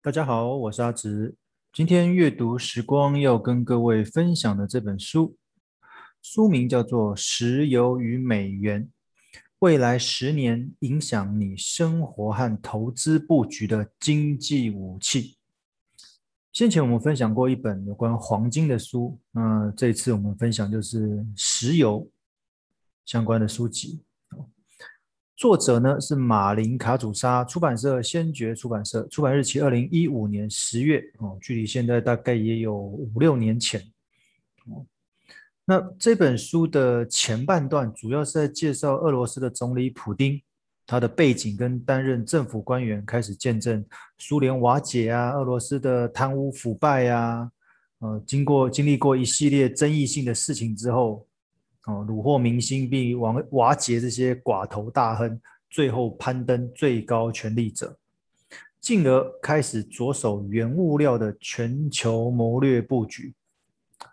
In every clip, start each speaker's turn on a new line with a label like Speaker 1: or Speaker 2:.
Speaker 1: 大家好，我是阿直。今天阅读时光要跟各位分享的这本书，书名叫做《石油与美元：未来十年影响你生活和投资布局的经济武器》。先前我们分享过一本有关黄金的书，那这次我们分享就是石油相关的书籍。作者呢是马林卡祖沙，出版社先觉出版社，出版日期二零一五年十月，哦，距离现在大概也有五六年前。那这本书的前半段主要是在介绍俄罗斯的总理普丁，他的背景跟担任政府官员开始见证苏联瓦解啊，俄罗斯的贪污腐败啊，呃，经过经历过一系列争议性的事情之后。哦，虏获民心并瓦瓦解这些寡头大亨，最后攀登最高权力者，进而开始着手原物料的全球谋略布局。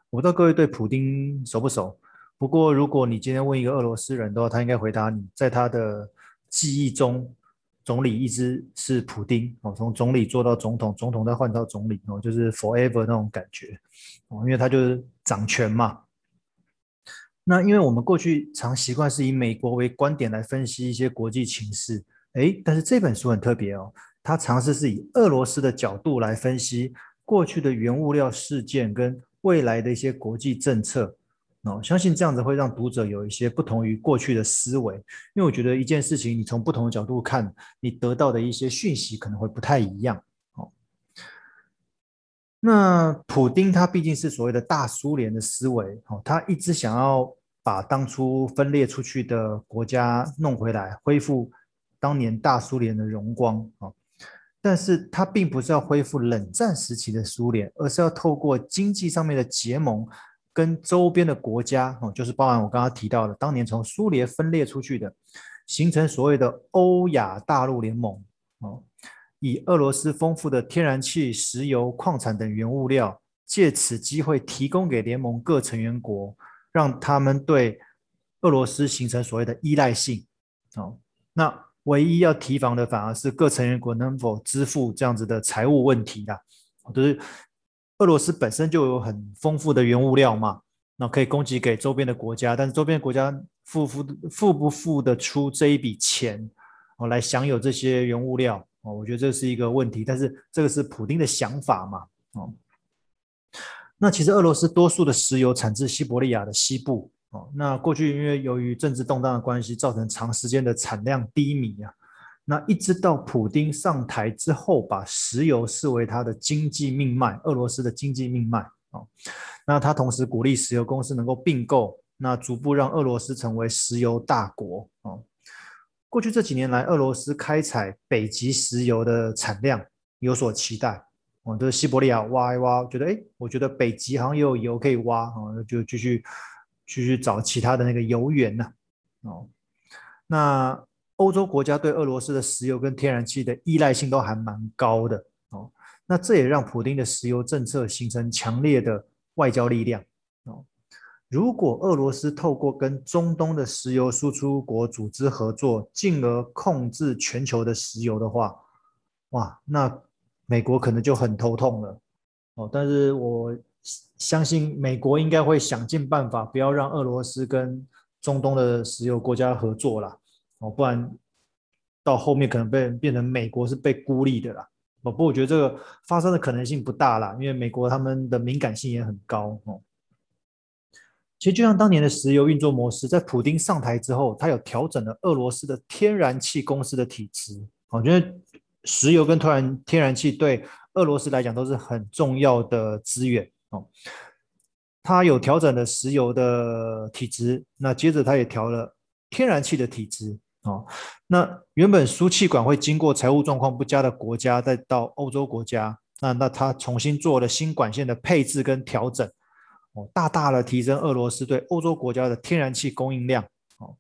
Speaker 1: 我不知道各位对普丁熟不熟？不过如果你今天问一个俄罗斯人的话，他应该回答你，在他的记忆中，总理一直是普丁哦，从总理做到总统，总统再换到总理哦，就是 forever 那种感觉哦，因为他就是掌权嘛。那因为我们过去常习惯是以美国为观点来分析一些国际情势，诶，但是这本书很特别哦，它尝试是以俄罗斯的角度来分析过去的原物料事件跟未来的一些国际政策，哦，相信这样子会让读者有一些不同于过去的思维，因为我觉得一件事情你从不同的角度看，你得到的一些讯息可能会不太一样，那普丁他毕竟是所谓的大苏联的思维，哦，他一直想要把当初分裂出去的国家弄回来，恢复当年大苏联的荣光，哦，但是他并不是要恢复冷战时期的苏联，而是要透过经济上面的结盟，跟周边的国家，哦，就是包含我刚刚提到的，当年从苏联分裂出去的，形成所谓的欧亚大陆联盟，哦。以俄罗斯丰富的天然气、石油、矿产等原物料，借此机会提供给联盟各成员国，让他们对俄罗斯形成所谓的依赖性。哦，那唯一要提防的，反而是各成员国能否支付这样子的财务问题啦。就是俄罗斯本身就有很丰富的原物料嘛，那可以供给给周边的国家，但是周边国家付付付不付得出这一笔钱，哦，来享有这些原物料。哦，我觉得这是一个问题，但是这个是普丁的想法嘛？哦，那其实俄罗斯多数的石油产自西伯利亚的西部。哦，那过去因为由于政治动荡的关系，造成长时间的产量低迷啊。那一直到普丁上台之后，把石油视为他的经济命脉，俄罗斯的经济命脉。哦，那他同时鼓励石油公司能够并购，那逐步让俄罗斯成为石油大国。哦。过去这几年来，俄罗斯开采北极石油的产量有所期待，哦，就是西伯利亚挖一挖，觉得哎，我觉得北极好像也有油可以挖，哦，就继续继续找其他的那个油源呢，哦，那欧洲国家对俄罗斯的石油跟天然气的依赖性都还蛮高的，哦，那这也让普丁的石油政策形成强烈的外交力量，如果俄罗斯透过跟中东的石油输出国组织合作，进而控制全球的石油的话，哇，那美国可能就很头痛了哦。但是我相信美国应该会想尽办法，不要让俄罗斯跟中东的石油国家合作啦，哦，不然到后面可能被变成美国是被孤立的啦。哦不过我觉得这个发生的可能性不大啦，因为美国他们的敏感性也很高哦。其实就像当年的石油运作模式，在普丁上台之后，他有调整了俄罗斯的天然气公司的体制。我觉得石油跟天然天然气对俄罗斯来讲都是很重要的资源哦。他有调整了石油的体制，那接着他也调了天然气的体制哦。那原本输气管会经过财务状况不佳的国家，再到欧洲国家，那那他重新做了新管线的配置跟调整。哦，大大的提升俄罗斯对欧洲国家的天然气供应量。哦，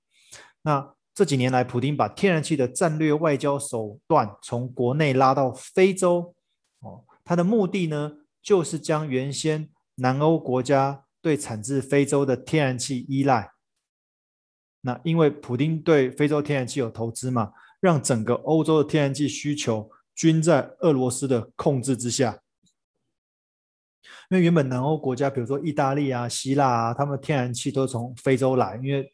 Speaker 1: 那这几年来，普丁把天然气的战略外交手段从国内拉到非洲。哦，他的目的呢，就是将原先南欧国家对产自非洲的天然气依赖，那因为普丁对非洲天然气有投资嘛，让整个欧洲的天然气需求均在俄罗斯的控制之下。因为原本南欧国家，比如说意大利啊、希腊啊，他们天然气都从非洲来，因为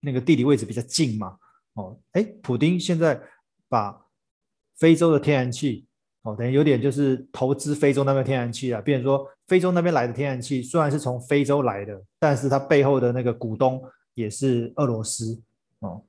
Speaker 1: 那个地理位置比较近嘛。哦，哎，普丁现在把非洲的天然气，哦，等于有点就是投资非洲那边天然气啊。比如说，非洲那边来的天然气虽然是从非洲来的，但是它背后的那个股东也是俄罗斯。哦，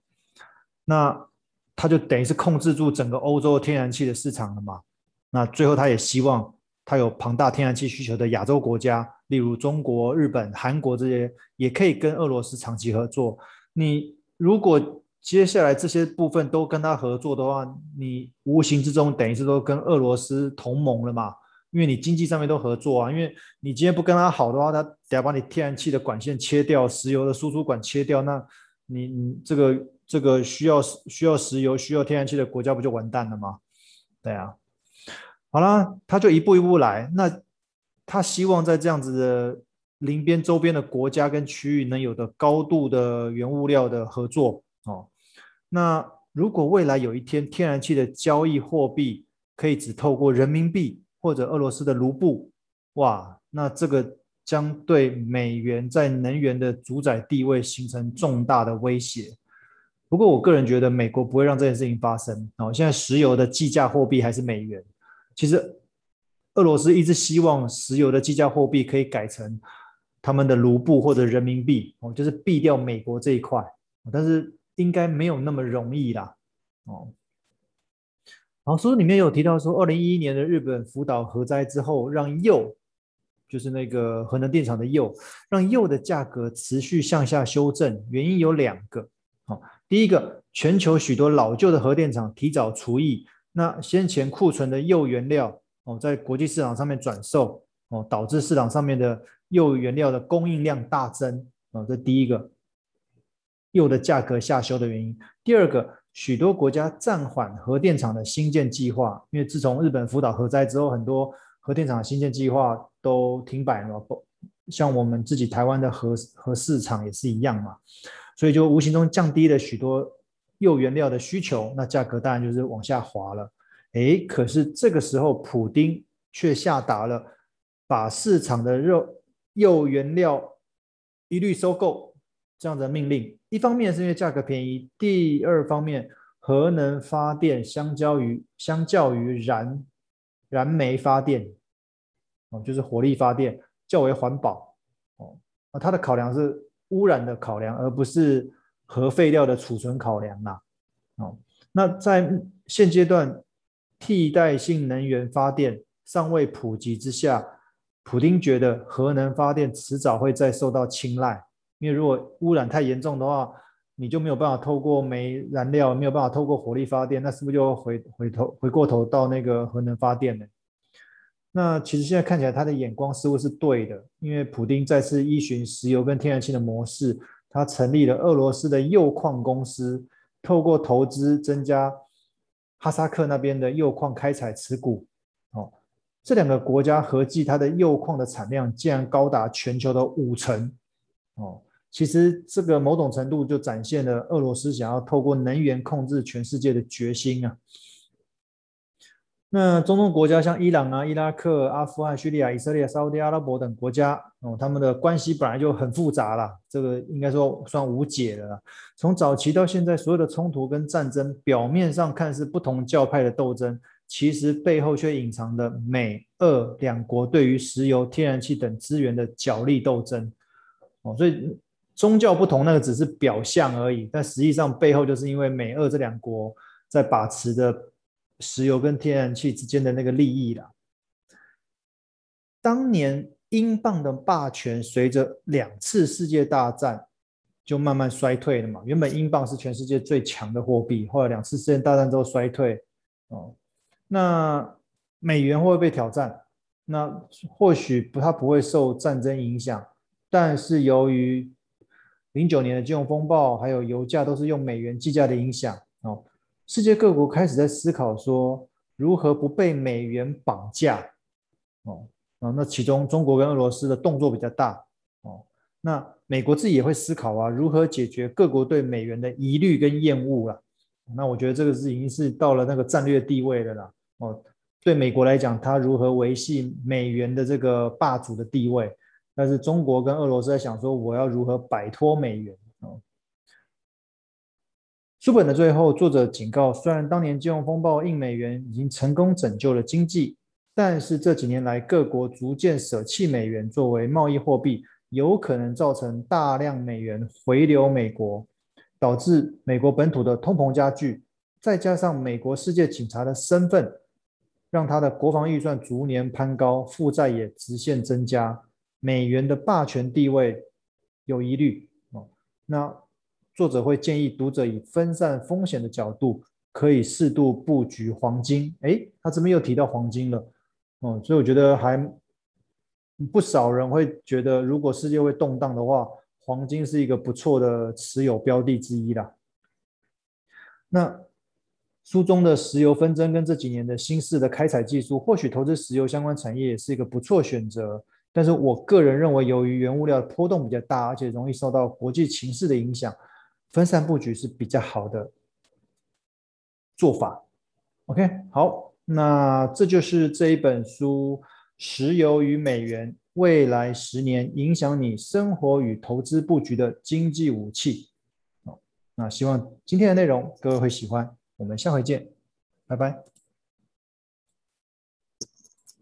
Speaker 1: 那他就等于是控制住整个欧洲天然气的市场了嘛。那最后他也希望。它有庞大天然气需求的亚洲国家，例如中国、日本、韩国这些，也可以跟俄罗斯长期合作。你如果接下来这些部分都跟他合作的话，你无形之中等于是都跟俄罗斯同盟了嘛？因为你经济上面都合作啊。因为你今天不跟他好的话，他得要把你天然气的管线切掉，石油的输出管切掉，那你你这个这个需要需要石油、需要天然气的国家不就完蛋了吗？对啊。好了，他就一步一步来。那他希望在这样子的邻边周边的国家跟区域能有的高度的原物料的合作哦。那如果未来有一天天然气的交易货币可以只透过人民币或者俄罗斯的卢布，哇，那这个将对美元在能源的主宰地位形成重大的威胁。不过我个人觉得美国不会让这件事情发生哦。现在石油的计价货币还是美元。其实，俄罗斯一直希望石油的计价货币可以改成他们的卢布或者人民币哦，就是避掉美国这一块。但是应该没有那么容易啦哦。然后书里面有提到说，二零一一年的日本福岛核灾之后，让铀，就是那个核能电厂的铀，让铀的价格持续向下修正。原因有两个，哦，第一个，全球许多老旧的核电厂提早除役。那先前库存的铀原料哦，在国际市场上面转售哦，导致市场上面的铀原料的供应量大增哦，这第一个铀的价格下修的原因。第二个，许多国家暂缓核电厂的新建计划，因为自从日本福岛核灾之后，很多核电厂新建计划都停摆了，像我们自己台湾的核核市场也是一样嘛，所以就无形中降低了许多。铀原料的需求，那价格当然就是往下滑了。诶，可是这个时候，普丁却下达了把市场的肉铀原料一律收购这样的命令。一方面是因为价格便宜，第二方面，核能发电相较于相较于燃燃煤发电，哦，就是火力发电较为环保。哦，那它的考量是污染的考量，而不是。核废料的储存考量呐，哦，那在现阶段替代性能源发电尚未普及之下，普丁觉得核能发电迟早会再受到青睐，因为如果污染太严重的话，你就没有办法透过煤燃料，没有办法透过火力发电，那是不是就回回头回过头到那个核能发电呢？那其实现在看起来他的眼光似乎是对的，因为普丁再次依循石油跟天然气的模式。他成立了俄罗斯的铀矿公司，透过投资增加哈萨克那边的铀矿开采持股。哦，这两个国家合计它的铀矿的产量竟然高达全球的五成。哦，其实这个某种程度就展现了俄罗斯想要透过能源控制全世界的决心啊。那中东国家像伊朗啊、伊拉克、阿富汗、叙利亚、以色列、沙乌地阿拉伯等国家，哦，他们的关系本来就很复杂了，这个应该说算无解的了。从早期到现在，所有的冲突跟战争，表面上看是不同教派的斗争，其实背后却隐藏着美、俄两国对于石油、天然气等资源的角力斗争。哦，所以宗教不同，那个只是表象而已，但实际上背后就是因为美、俄这两国在把持的。石油跟天然气之间的那个利益啦，当年英镑的霸权随着两次世界大战就慢慢衰退了嘛。原本英镑是全世界最强的货币，后来两次世界大战之后衰退，哦，那美元会不会被挑战？那或许不，它不会受战争影响，但是由于零九年的金融风暴，还有油价都是用美元计价的影响，哦。世界各国开始在思考说，如何不被美元绑架，哦，啊那其中中国跟俄罗斯的动作比较大，哦，那美国自己也会思考啊，如何解决各国对美元的疑虑跟厌恶了。那我觉得这个是已经是到了那个战略地位了啦，哦，对美国来讲，它如何维系美元的这个霸主的地位？但是中国跟俄罗斯在想说，我要如何摆脱美元？哦，书本的最后，作者警告：虽然当年金融风暴印美元已经成功拯救了经济，但是这几年来各国逐渐舍弃美元作为贸易货币，有可能造成大量美元回流美国。导致美国本土的通膨加剧，再加上美国世界警察的身份，让他的国防预算逐年攀高，负债也直线增加，美元的霸权地位有疑虑。那作者会建议读者以分散风险的角度，可以适度布局黄金。诶，他这边又提到黄金了。哦，所以我觉得还不少人会觉得，如果世界会动荡的话。黄金是一个不错的持有标的之一啦。那书中的石油纷争跟这几年的新式的开采技术，或许投资石油相关产业也是一个不错选择。但是我个人认为，由于原物料波动比较大，而且容易受到国际情势的影响，分散布局是比较好的做法。OK，好，那这就是这一本书《石油与美元》。未来十年影响你生活与投资布局的经济武器。那希望今天的内容各位会喜欢。我们下回见，拜拜。